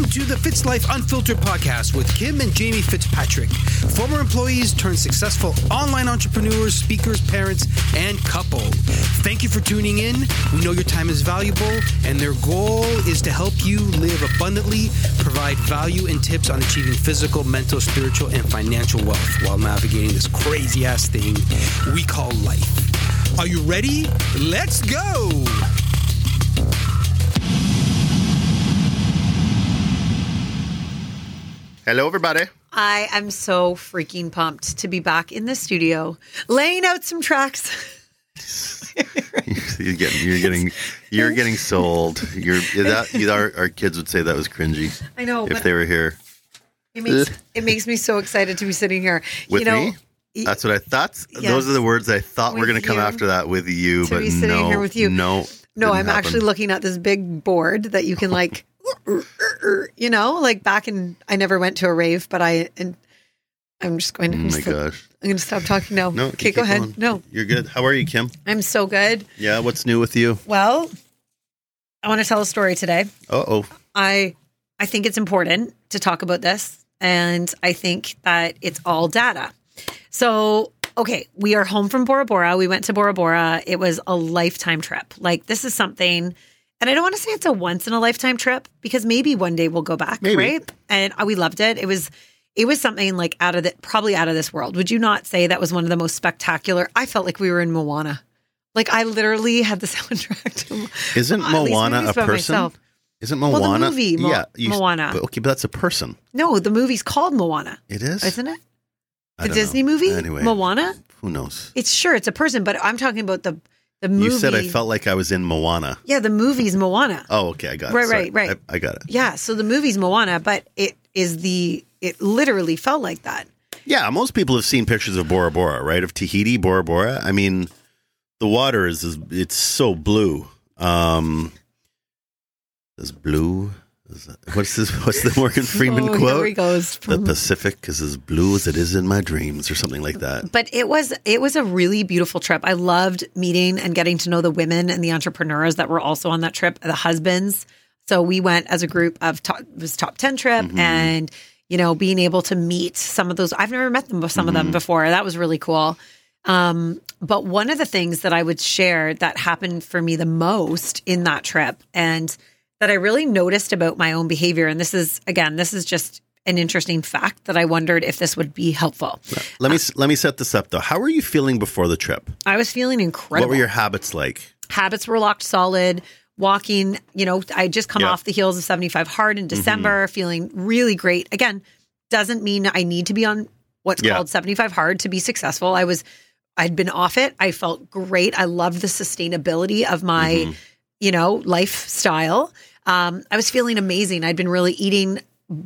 Welcome to the Fitz Life Unfiltered podcast with Kim and Jamie Fitzpatrick, former employees turned successful online entrepreneurs, speakers, parents, and couple. Thank you for tuning in. We know your time is valuable, and their goal is to help you live abundantly, provide value and tips on achieving physical, mental, spiritual, and financial wealth while navigating this crazy ass thing we call life. Are you ready? Let's go! Hello, everybody. I am so freaking pumped to be back in the studio, laying out some tracks. you're getting, you're getting, you're getting sold. You're that. Our, our kids would say that was cringy. I know, if they were here it makes it makes me so excited to be sitting here. with you know, me. That's what I thought. Yes. Those are the words I thought were going to come after that with you, To but be sitting no, here with you. no, no, I'm happen. actually looking at this big board that you can like, you know, like back in. I never went to a rave, but I and I'm just going to. Oh my just- gosh! I'm going to stop talking now. No, okay, go ahead. going. No, You're good. How are you, Kim? I'm so good. Yeah. What's new with you? Well, I want to tell a story today. Uh oh. I I think it's important to talk about this and I think that it's all data. So, okay, we are home from Bora Bora. We went to Bora Bora. It was a lifetime trip. Like this is something and I don't want to say it's a once in a lifetime trip because maybe one day we'll go back, Maybe. right? And we loved it. It was it was something like out of the probably out of this world. Would you not say that was one of the most spectacular? I felt like we were in Moana. Like I literally had the soundtrack to Isn't Moana a person? myself. Isn't Moana? Well, the movie, Mo- yeah, you- Moana. but- okay, but that's a person. No, the movie's called Moana, It is, isn't it? I The Disney know. movie, Anyway, Moana. who knows? It's sure it's a person, but I'm talking about the the movie. You said I felt like I was in Moana. Yeah, the movie's Moana. Oh, okay, I got it. Right, right, right. I, I got it. Yeah, so the movie's Moana, but it is the it literally felt like that. Yeah, most people have seen pictures of Bora Bora, right? Of Tahiti, Bora Bora. I mean, the water is, is it's so blue. Um, is blue. What's this? What's the Morgan Freeman oh, quote? Here he goes. The Pacific is as blue as it is in my dreams, or something like that. but it was it was a really beautiful trip. I loved meeting and getting to know the women and the entrepreneurs that were also on that trip, the husbands. So we went as a group of top, it was top 10 trip Mm-hmm. and you know being able to meet some of those I've never met them some of Mm-hmm. them before. That was really cool. Um, but one of the things that I would share that happened for me the most in that trip and that I really noticed about my own behavior and this is again this is just an interesting fact that I wondered if this would be helpful. Let me let me set this up though. How were you feeling before the trip? I was feeling incredible. What were your habits like? habits were locked solid? Walking, you know, I just come Yeah. off the heels of 75 hard in mm-hmm. December, feeling really great. Again, doesn't mean I need to be on what's Yeah. called 75 hard to be successful. I was I'd been off it. I felt great. I loved the sustainability of my, mm-hmm. you know, lifestyle. Um, I was feeling amazing. I'd been really eating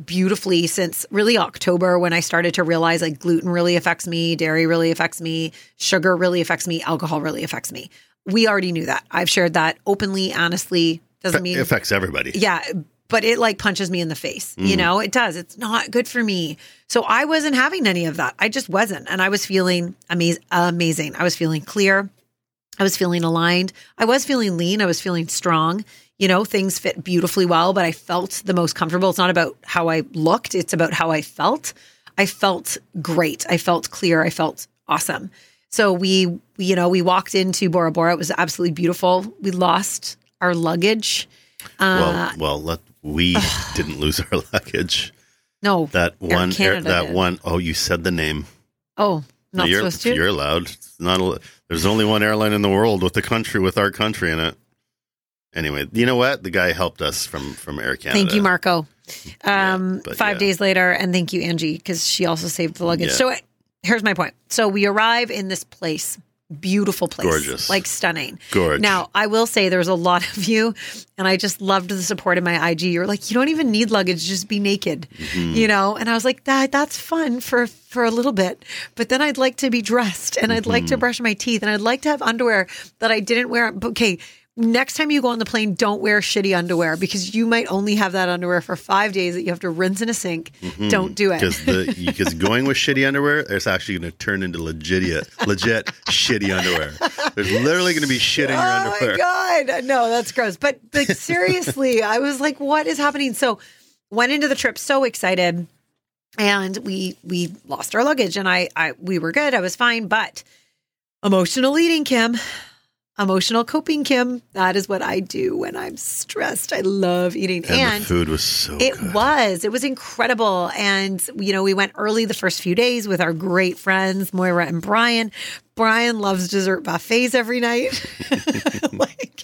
beautifully since really October when I started to realize like gluten really affects me, dairy really affects me, sugar really affects me, alcohol really affects me. We already knew that. I've shared that openly, honestly. Doesn't mean It affects everybody. yeah, but it like punches me in the face. Mm. You know, it does. It's not good for me. So I wasn't having any of that. I just wasn't. And I was feeling amaz- amazing. I was feeling clear. I was feeling aligned. I was feeling lean. I was feeling strong. You know, things fit beautifully well, but I felt the most comfortable. It's not about how I looked, it's about how I felt. I felt great. I felt clear. I felt awesome. So we, you know, we walked into Bora Bora. It was absolutely beautiful. We lost our luggage. Uh, well, well, let, we didn't lose our luggage. no, That one, air, that did. one oh you said the name. oh, not you're, supposed to. You're allowed. It's not. A, there's only one airline in the world with the country with our country in it. Anyway, you know what? The guy helped us from from Air Canada. Thank you, Marco. Um, but five yeah. days later, and thank you, Angie, because she also saved the luggage. Yeah. So here's my point. So we arrive in this place, beautiful place, Gorgeous. like stunning. Gorge. Now, I will say there's a lot of you, and I just loved the support in my IG. You're like, you don't even need luggage, just be naked, Mm-hmm. you know. And I was like, that that's fun for for a little bit, but then I'd like to be dressed, and I'd like Mm-hmm. to brush my teeth, and I'd like to have underwear that I didn't wear. Okay. Next time you go on the plane, don't wear shitty underwear because you might only have that underwear for five days that you have to rinse in a sink. Mm-hmm. Don't do it. because going with shitty underwear, it's actually going to turn into legit legit shitty underwear. There's literally going to be shit in your underwear. Oh my god, no, that's gross. But like seriously, I was like, what is happening? So went into the trip so excited and we we lost our luggage and I I we were good. I was fine, but emotional eating, Kim. Emotional coping, Kim. That is what I do when I'm stressed. I love eating. And, And, the food was so it good. was. It was incredible. And, you know, we went early the first few days with our great friends, Moira and Brian. Brian loves dessert buffets every night. like,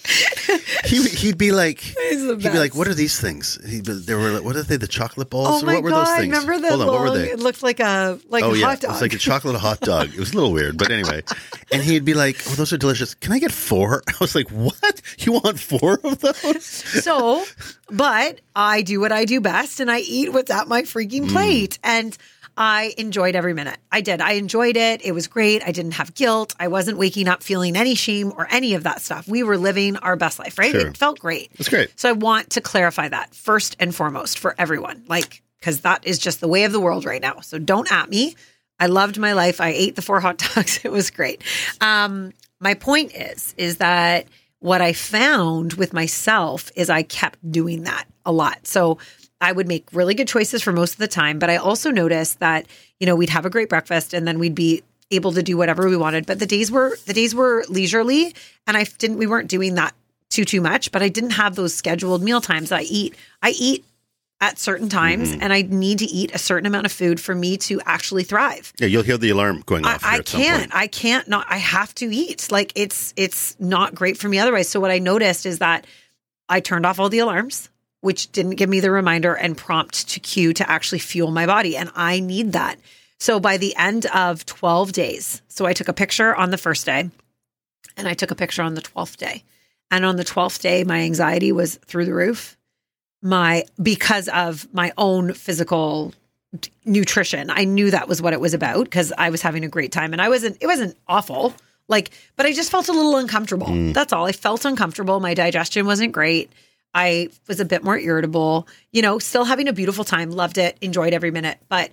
He, he'd be like, he'd be like, "What are these things?" He, they were like, "What are they? The chocolate balls? oh or my what were God. those things?" Remember the Hold on, what were they? it looked like a, like oh a yeah, hot dog. it was like a chocolate hot dog. It was a little weird, but anyway. And he'd be like, "Oh, those are delicious. Can I get four? I was like, "What? You want four of those?" so, but I do what I do best and I eat what's at my freaking mm. plate. And I enjoyed every minute. I did. I enjoyed it. It was great. I didn't have guilt. I wasn't waking up feeling any shame or any of that stuff. We were living our best life, right? Sure. It felt great. That's great. So I want to clarify that first and foremost for everyone, like, because that is just the way of the world right now. So don't at me. I loved my life. I ate the four hot dogs. It was great. Um, my point is, is that what I found with myself is I kept doing that a lot. So I would make really good choices for most of the time, but I also noticed that, you know, we'd have a great breakfast and then we'd be able to do whatever we wanted. But the days were the days were leisurely and I didn't we weren't doing that too too much, but I didn't have those scheduled meal times. I eat I eat at certain times mm-hmm. and I need to eat a certain amount of food for me to actually thrive. Yeah, you'll hear the alarm going I, off. I at can't. I can't not. I have to eat. Like it's it's not great for me otherwise. So what I noticed is that I turned off all the alarms, which didn't give me the reminder and prompt to cue to actually fuel my body, and I need that. So by the end of twelve days, so I took a picture on the first day, and I took a picture on the twelfth day, and on the twelfth day, my anxiety was through the roof. My because of my own physical nutrition. I knew that was what it was about because I was having a great time and I wasn't it wasn't awful. Like, but I just felt a little uncomfortable. Mm. That's all. I felt uncomfortable. My digestion wasn't great. I was a bit more irritable, you know, still having a beautiful time, loved it, enjoyed every minute. But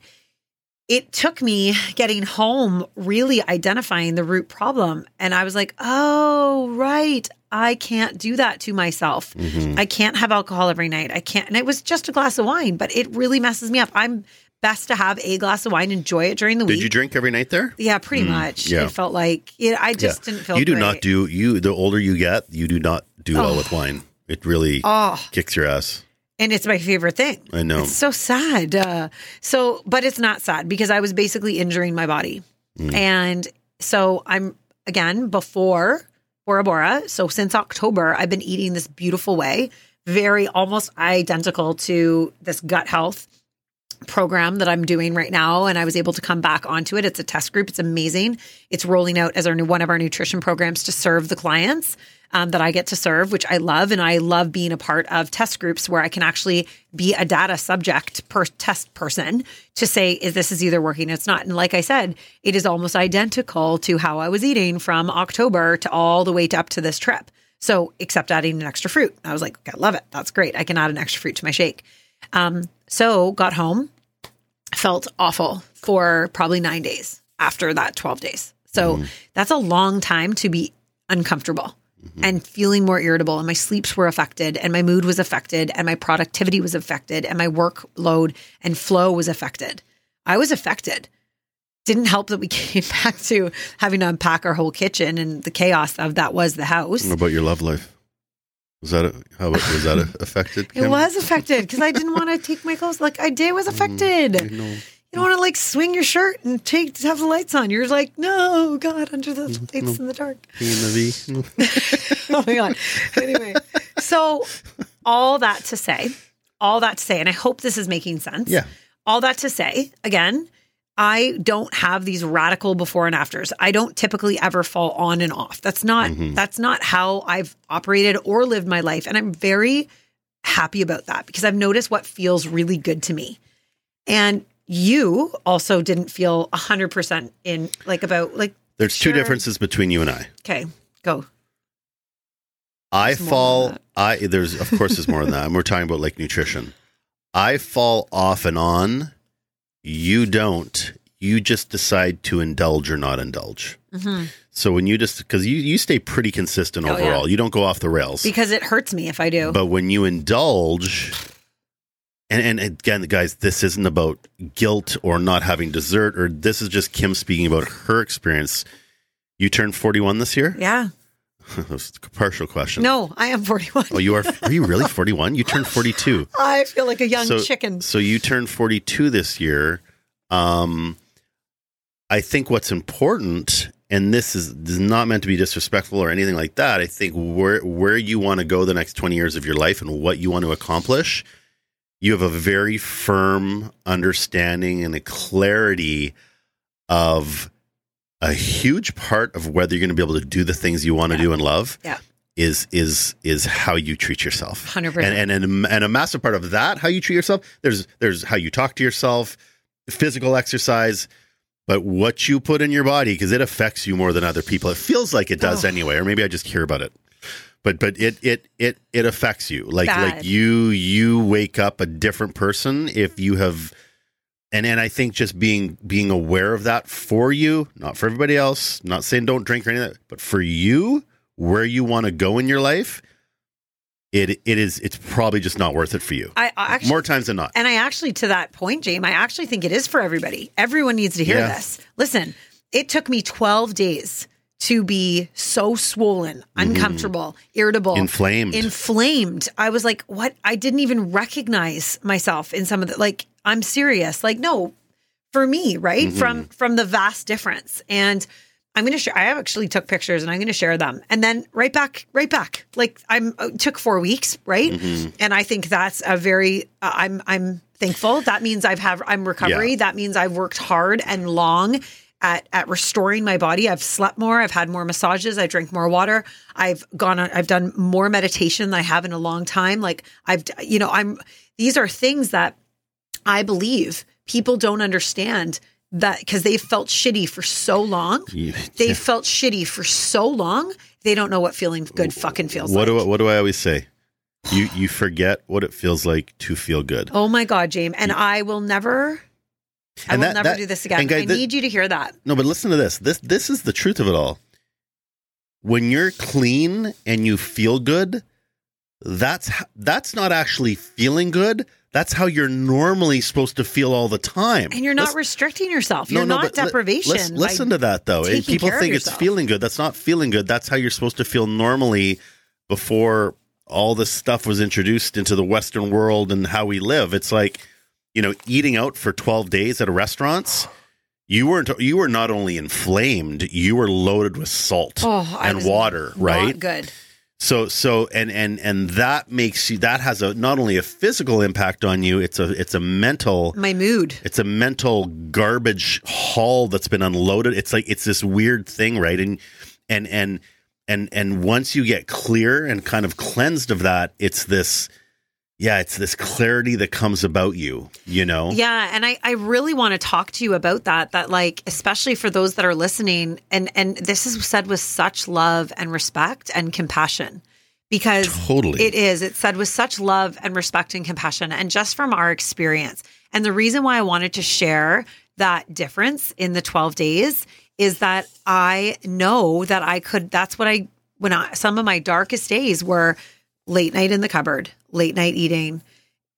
it took me getting home really identifying the root problem. And I was like, oh, right. I can't do that to myself. Mm-hmm. I can't have alcohol every night. I can't. And it was just a glass of wine, but it really messes me up. I'm best to have a glass of wine, enjoy it during the Did week. Did you drink every night there? yeah, pretty mm, much. yeah. It felt like it, I just didn't feel You do great. not do you. The older you get, you do not do well with wine. It really Oh, kicks your ass. and it's my favorite thing. I know. It's so sad. Uh, so, but it's not sad because I was basically injuring my body. Mm. And so I'm, again, before Bora Bora, so since October, I've been eating this beautiful way, very almost identical to this gut health program that I'm doing right now. And I was able to come back onto it. It's a test group. It's amazing. It's rolling out as our new, one of our nutrition programs to serve the clients um, that I get to serve, which I love. And I love being a part of test groups where I can actually be a data subject per test person to say, is this is either working, it's not. And like I said, it is almost identical to how I was eating from October to all the way to up to this trip. So, except adding an extra fruit. I was like, okay, I love it. That's great. I can add an extra fruit to my shake. Um, so got home, felt awful for probably nine days after that 12 days. So that's a long time to be uncomfortable Mm-hmm. and feeling more irritable. And my sleeps were affected, and my mood was affected, and my productivity was affected, and my workload and flow was affected. I was affected. Didn't help that we came back to having to unpack our whole kitchen and the chaos of that was the house. What about your love life? Was that a, how was that a, affected? It was affected because I didn't want to take my clothes. Like I did was mm, affected. I know. You don't want to like swing your shirt and take have the lights on. You're like, no, God, under the mm-hmm. lights in the dark. In the V. oh my god. Anyway, so all that to say, all that to say, and I hope this is making sense. Yeah. All that to say, again, I don't have these radical before and afters. I don't typically ever fall on and off. That's not mm-hmm. that's not how I've operated or lived my life, and I'm very happy about that because I've noticed what feels really good to me. And you also didn't feel 100% in like about like There's Sure. two differences between you and I. okay, go. I There's fall. I there's of course there's more than that, and we're talking about like nutrition. I fall off and on. You don't. You just decide to indulge or not indulge. Mhm. So when you just because you you stay pretty consistent Oh, yeah. overall. You don't go off the rails. Because it hurts me if I do. But when you indulge, and and again, guys, this isn't about guilt or not having dessert, or this is just Kim speaking about her experience. You turned 41 this year. Yeah. That's a partial question. No, I am 41. Oh, you are? Are you really 41? You turned 42. I feel like a young so, chicken. So you turned 42 this year. Um, I think what's important, and this is, this is not meant to be disrespectful or anything like that. I think where where you want to go the next 20 years of your life and what you want to accomplish, you have a very firm understanding and a clarity of a huge part of whether you're going to be able to do the things you want to do and love Yeah. is is is how you treat yourself 100%. and, and and and a massive part of that how you treat yourself there's there's how you talk to yourself physical exercise but what you put in your body because it affects you more than other people it feels like it does Oh. anyway or maybe i just hear about it but but it it it it affects you like Bad. like you you wake up a different person if you have and and I think just being being aware of that for you, not for everybody else, not saying don't drink or anything, but for you, where you want to go in your life, it it is it's probably just not worth it for you. I, actually, More times than not. and I actually, to that point, James, I actually think it is for everybody. Everyone needs to hear Yeah. this. Listen, it took me 12 days to be so swollen, uncomfortable, irritable, Mm-hmm. Inflamed. inflamed. I was like, what? I didn't even recognize myself in some of the, like, I'm serious. Like, no, for me, right? Mm-hmm. From, from the vast difference. And, I'm going to share. I actually took pictures and I'm going to share them. And then right back, right back. Like I'm uh, took four weeks, right? Mm-hmm. And I think that's a very. Uh, I'm I'm thankful. That means I've have I'm recovery. Yeah. That means I've worked hard and long at at restoring my body. I've slept more. I've had more massages. I drink more water. I've gone. on I've done more meditation than I have in a long time. Like I've you know I'm. These are things that I believe people don't understand that because they've felt shitty for so long. They felt shitty for so long. They don't know what feeling good fucking feels like. what like. do I, what do I always say? You you forget what it feels like to feel good. oh my god, James, and I will never. I And will that- never that- do this again. guys, I that- need you to hear that. No, but listen to this. This this is the truth of it all. When you're clean and you feel good, that's that's not actually feeling good. That's how you're normally supposed to feel all the time. And you're not Let's- restricting yourself. You're not but li- deprivation. Listen, to that though. People think it's feeling good. That's not feeling good. That's how you're supposed to feel normally before all this stuff was introduced into the Western world and how we live. It's like, you know, eating out for 12 days at a restaurants. You weren't. You were not only inflamed. You were loaded with salt Oh, and water. Right. good. So so and and and that makes you. That has a not only a physical impact on you. It's a it's a mental My mood. it's a mental garbage haul that's been unloaded it's like it's this weird thing right and and and and and once you get clear and kind of cleansed of that it's this yeah it's this clarity that comes about you you know Yeah, and I, I really want to talk to you about that. That like, especially for those that are listening, and and this is said with such love and respect and compassion, because Totally. it is. It's said with such love and respect and compassion, and just from our experience. And the reason why I wanted to share that difference in the twelve days is that I know that I could. That's what I when I some of my darkest days were late night in the cupboard, late night eating,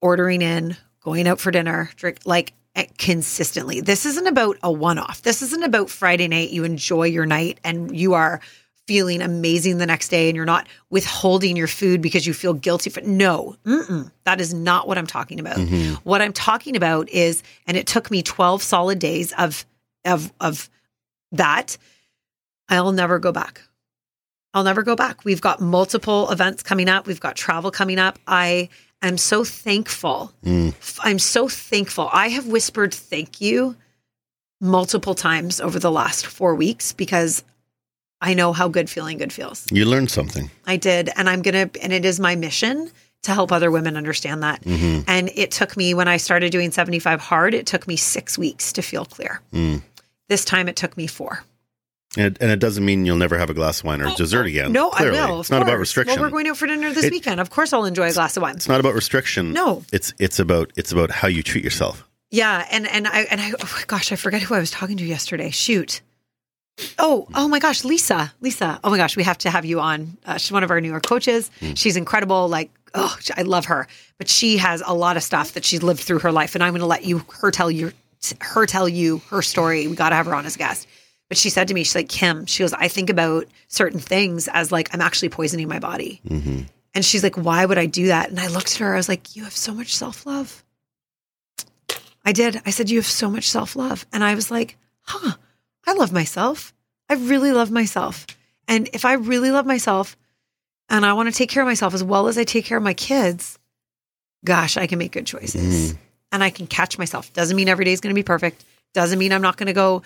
ordering in, going out for dinner, drink like eh, consistently. This isn't about a one off. This isn't about Friday night. You enjoy your night and you are feeling amazing the next day and you're not withholding your food because you feel guilty for no mm-mm, that is not what i'm talking about what i'm talking about is and it took me 12 solid days of of of that i'll never go back I'll never go back. We've got multiple events coming up. We've got travel coming up. I am so thankful. Mm. I'm so thankful. I have whispered thank you multiple times over the last four weeks because I know how good feeling good feels. you learned something I did. And I'm going to, and it is my mission to help other women understand that. Mm-hmm. And it took me, when I started doing 75 hard, it took me six weeks to feel clear. Mm. This time it took me four. And it, and it doesn't mean you'll never have a glass of wine or dessert again No, Clearly. I will. it's not about restriction Well, we're going out for dinner this It- weekend. Of course, I'll enjoy a glass of wine. it's not about restriction No. it's it's about it's about how you treat yourself Yeah, and and I and I oh gosh, I forget who I was talking to yesterday. Shoot. Oh, oh my gosh, Lisa, Lisa. Oh my gosh, we have to have you on. Uh, she's one of our newer coaches. She's incredible. Like oh, I love her, but she has a lot of stuff that she's lived through her life, and I'm going to let you her tell you her tell you her story. We got to have her on as a guest. But she said to me, she's like, Kim, she goes, I think about certain things as like I'm actually poisoning my body. Mm-hmm. And she's like, why would I do that? And I looked at her, I was like, you have so much self love. I did. I said, you have so much self love. And I was like, huh, I love myself. I really love myself. And if I really love myself and I want to take care of myself as well as I take care of my kids, gosh, I can make good choices and I can catch myself. Doesn't mean every day is going to be perfect. Doesn't mean I'm not going to go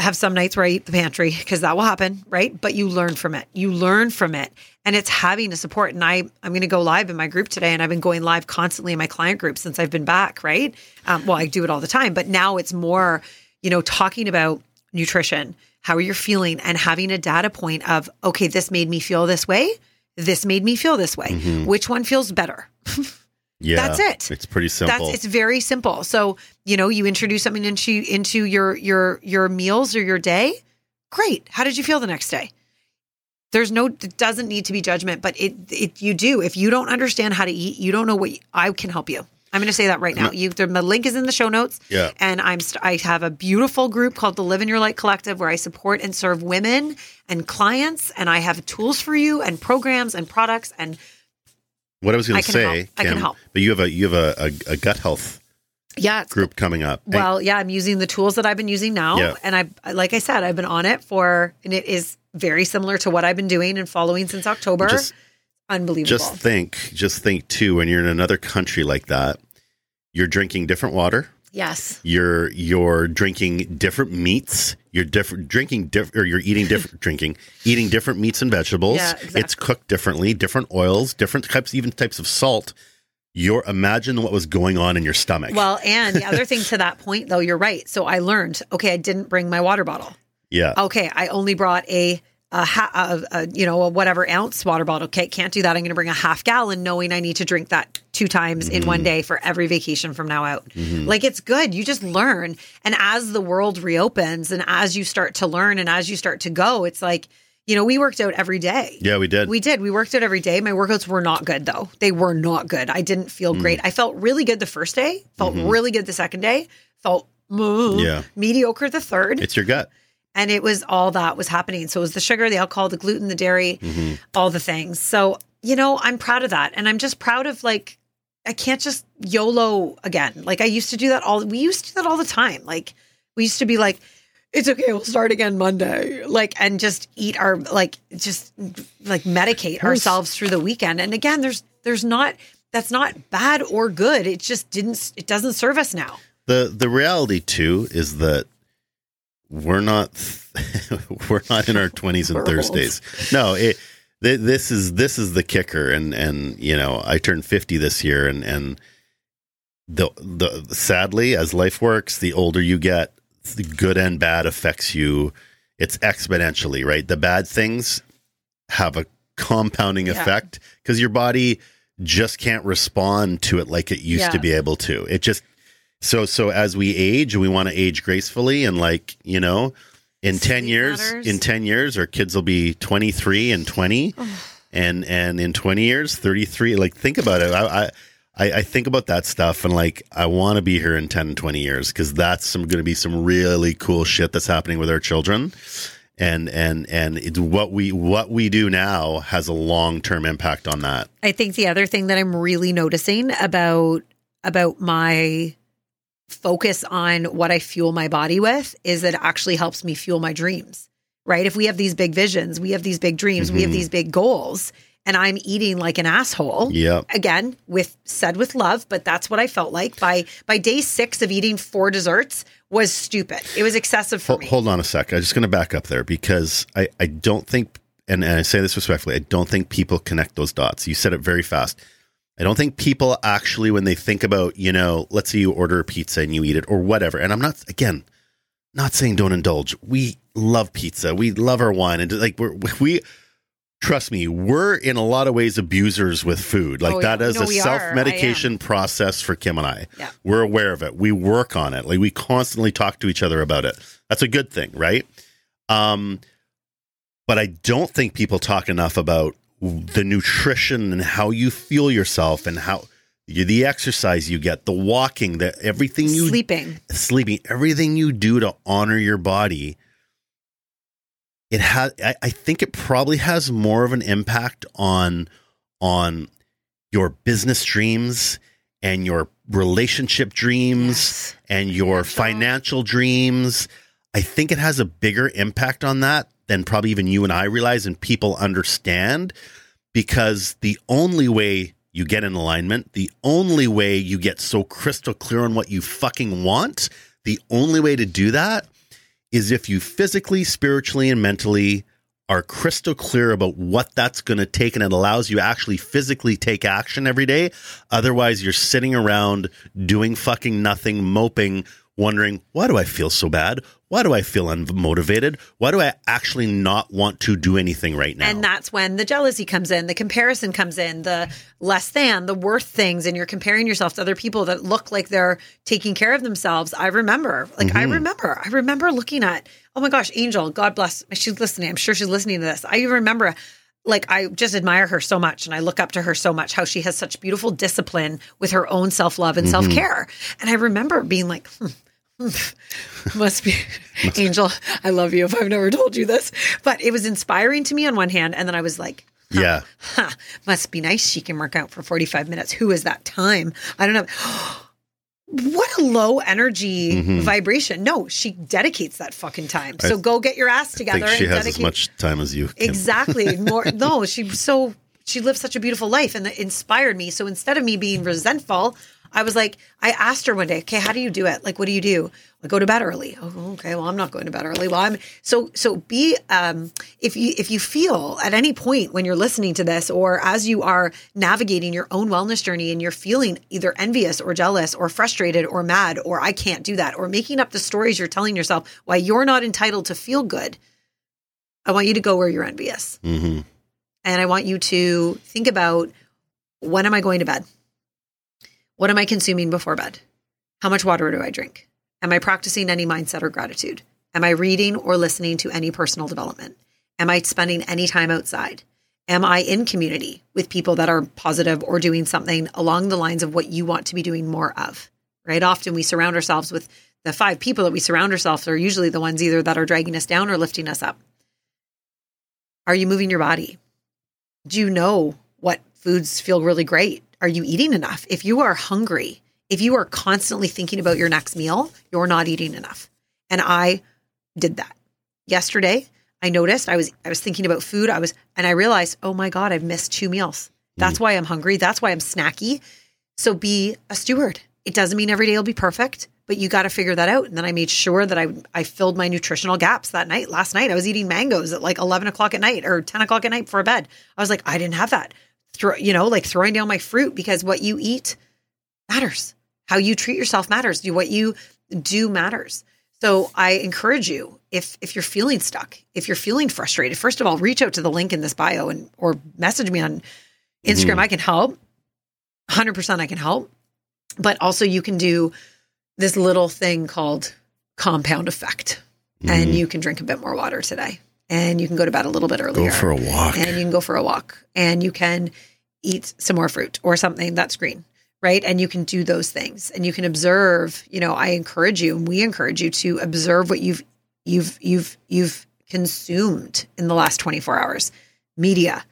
have some nights where I eat the pantry because that will happen, right? But you learn from it. You learn from it. And it's having a support. And I, I'm going to go live in my group today. And I've been going live constantly in my client group since I've been back, right? Um, well, I do it all the time, but now it's more, you know, talking about nutrition, how you're feeling, and having a data point of, okay, this made me feel this way. This made me feel this way. Mhm. Which one feels better? Yeah, That's it. It's pretty simple. That's it's very simple. So you know, you introduce something into into your your your meals or your day. Great. How did you feel the next day? There's no. It doesn't need to be judgment, but it it you do. If you don't understand how to eat, you don't know what I can help you. I'm going to say that right now. You, the, the link is in the show notes. Yeah. And I'm st- I have a beautiful group called the Live in Your Light Collective where I support and serve women and clients, and I have tools for you and programs and products and what I was going to say. help. I can help. But you have a you have a, a, a gut health yeah, group coming up. Well, yeah, I'm using the tools that I've been using now, Yeah. and I, like I said, I've been on it for, and it is very similar to what I've been doing and following since October. Just- Unbelievable. just think, just think too. When you're in another country like that, you're drinking different water. yes, You're you're drinking different meats. You're different drinking diff, or you're eating different drinking eating different meats and vegetables. Yeah, exactly. It's cooked differently, different oils, different types, even types of salt. You're imagine what was going on in your stomach. Well, and the other thing to that point, though, you're right. So I learned. Okay, I didn't bring my water bottle. yeah, Okay, I only brought a. A, ha- a, a you know a whatever ounce water bottle. Okay, can't do that. I'm going to bring a half gallon, knowing I need to drink that two times in Mm-hmm. one day for every vacation from now out. Like it's good. You just learn, and as the world reopens, and as you start to learn, and as you start to go, it's like you know we worked out every day. yeah, we did. We did. We worked out every day. My workouts were not good though. They were not good. I didn't feel Mm. great. I felt really good the first day. Felt really good the second day. Felt mm, Mm-hmm. Yeah. mediocre the third. it's your gut. And it was all that was happening. So it was the sugar, the alcohol, the gluten, the dairy, Mm-hmm. all the things. So you know, I'm proud of that, and I'm just proud of like I can't just YOLO again. Like I used to do that all. We used to do that all the time. Like we used to be like. It's okay. We'll start again Monday. Like, and just eat our like, just like medicate ourselves through the weekend. And again, there's there's not that's not bad or good. It just didn't. It doesn't serve us now. the The reality too is that we're not we're not in our twenties and We're Thursdays. No, it, th- this is this is the kicker, and and you know I turned fifty this year, and and the the sadly as life works, the older you get, the good and bad affects you. It's exponentially right. The bad things have a compounding Yeah. effect because your body just can't respond to it like it used to be able to. It just so so as we age, we want to age gracefully and like you know, in ten years, matters. in ten years, our kids will be twenty three and twenty, and and in twenty years, thirty three. Like think about it. I. I I, I think about that stuff and like I want to be here in 10 20 years because that's some going to be some really cool shit that's happening with our children and and and it's what we what we do now has a long-term impact on that I think the other thing that I'm really noticing about about my focus on what I fuel my body with is that it actually helps me fuel my dreams. Right? If we have these big visions, we have these big dreams, we have Mhm. these big goals, and I'm eating like an asshole. Yep. Again, with said with love, but that's what I felt like by by day 6 of eating four desserts was stupid. It was excessive for Hold, me. hold on a sec. I'm just going to back up there because I, I don't think, and, and I say this respectfully, I don't think people connect those dots. You said it very fast. I don't think people actually, when they think about, you know, let's say you order a pizza and you eat it or whatever. And I'm not, again, not saying don't indulge. We love pizza. We love our wine. And like, we're, we, trust me, we're in a lot of ways abusers with food. Like Oh, that is No, a self medication process for Kim and I. Yeah. We're aware of it. We work on it. Like we constantly talk to each other about it. That's a good thing, right? Um, but I don't think people talk enough about the nutrition and how you feel yourself and how you, the exercise you get, the walking, the everything you Sleeping. sleeping, everything you do to honor your body, it has. I, I think it probably has more of an impact on on your business dreams and your relationship dreams Yes. and your financial dreams. I think it has a bigger impact on that than probably even you and I realize and people understand because the only way you get in alignment, the only way you get so crystal clear on what you fucking want, the only way to do that is if you physically, spiritually, and mentally are crystal clear about what that's going to take and it allows you actually physically take action every day. Otherwise, you're sitting around doing fucking nothing, moping, wondering, why do I feel so bad? Why do I feel unmotivated? Why do I actually not want to do anything right now? And that's when the jealousy comes in, the comparison comes in, the less than, the worth things, and you're comparing yourself to other people that look like they're taking care of themselves. I remember, like, I remember, I remember looking at, oh my gosh, Angel, God bless, she's listening. I'm sure she's listening to this. I remember, like, I just admire her so much and I look up to her so much, how she has such beautiful discipline with her own self love and self care. And I remember being like, hmm, must be angel i love you if i've never told you this but it was inspiring to me on one hand and then i was like yeah. huh, must be nice she can work out for 45 minutes who is that time i don't know what a low energy Mm-hmm. vibration no she dedicates that fucking time so go get your ass I together she and has dedicate as much time as you. Kim. Exactly. More no, she so she lived such a beautiful life and it inspired me. So instead of me being resentful, I was like, I asked her one day, okay, how do you do it? Like, what do you do? I go to bed early. Oh, okay. Well, I'm not going to bed early. Well, I'm so so be um if you if you feel at any point when you're listening to this or as you are navigating your own wellness journey and you're feeling either envious or jealous or frustrated or mad or I can't do that or making up the stories you're telling yourself why you're not entitled to feel good. I want you to go where you're envious. hmm And I want you to think about when am I going to bed? What am I consuming before bed? How much water do I drink? Am I practicing any mindset or gratitude? Am I reading or listening to any personal development? Am I spending any time outside? Am I in community with people that are positive or doing something along the lines of what you want to be doing more of? Right? Often we surround ourselves with the five people that we surround ourselves are usually the ones either that are dragging us down or lifting us up. Are you moving your body? Do you know what foods feel really great? Are you eating enough? If you are hungry, if you are constantly thinking about your next meal, you're not eating enough. And I did that. Yesterday, I noticed I was I was thinking about food. I was and I realized, "Oh my god, I've missed two meals." That's mm. why I'm hungry. That's why I'm snacky. So be a steward. It doesn't mean every day will be perfect, but you got to figure that out. And then I made sure that I I filled my nutritional gaps that night. Last night I was eating mangoes at like eleven o'clock at night or ten o'clock at night before bed. I was like, I didn't have that. Throw, you know, like throwing down my fruit because what you eat matters. How you treat yourself matters. Do what you do matters. So I encourage you if if you're feeling stuck, if you're feeling frustrated, first of all, reach out to the link in this bio and or message me on Instagram. Mm-hmm. I can help. 100% I can help. But also you can do this little thing called compound effect. And mm-hmm. you can drink a bit more water today. And you can go to bed a little bit earlier. Go for a walk. And you can go for a walk. And you can eat some more fruit or something that's green. Right. And you can do those things and you can observe, you know, I encourage you and we encourage you to observe what you've you've you've you've consumed in the last 24 hours. Media,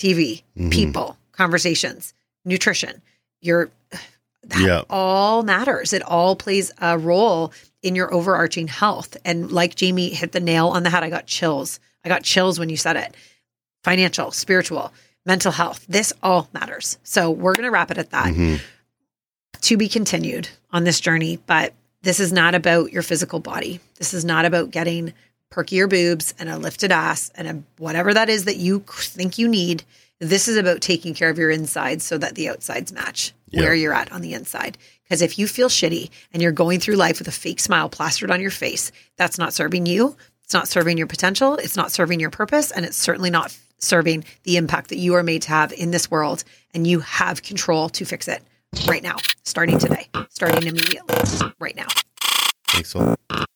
TV, mm-hmm. people, conversations, nutrition. Your that Yeah. all matters. It all plays a role in your overarching health. And like Jamie hit the nail on the head, I got chills. I got chills when you said it. Financial, spiritual, mental health. This all matters. So we're going to wrap it at that. Mm-hmm. To be continued on this journey, but this is not about your physical body. This is not about getting perkier boobs and a lifted ass and a whatever that is that you think you need. This is about taking care of your insides so that the outsides match Where you're at on the inside. Because if you feel shitty and you're going through life with a fake smile plastered on your face, that's not serving you. It's not serving your potential. It's not serving your purpose. And it's certainly not serving the impact that you are made to have in this world. And you have control to fix it right now, starting today, starting immediately, right now. Thanks a lot.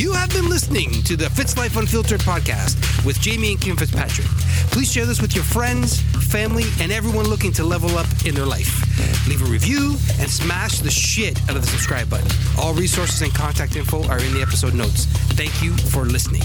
You have been listening to the Fitz Life Unfiltered podcast with Jamie and Kim Fitzpatrick. Please share this with your friends, family, and everyone looking to level up in their life. Leave a review and smash the shit out of the subscribe button. All resources and contact info are in the episode notes. Thank you for listening.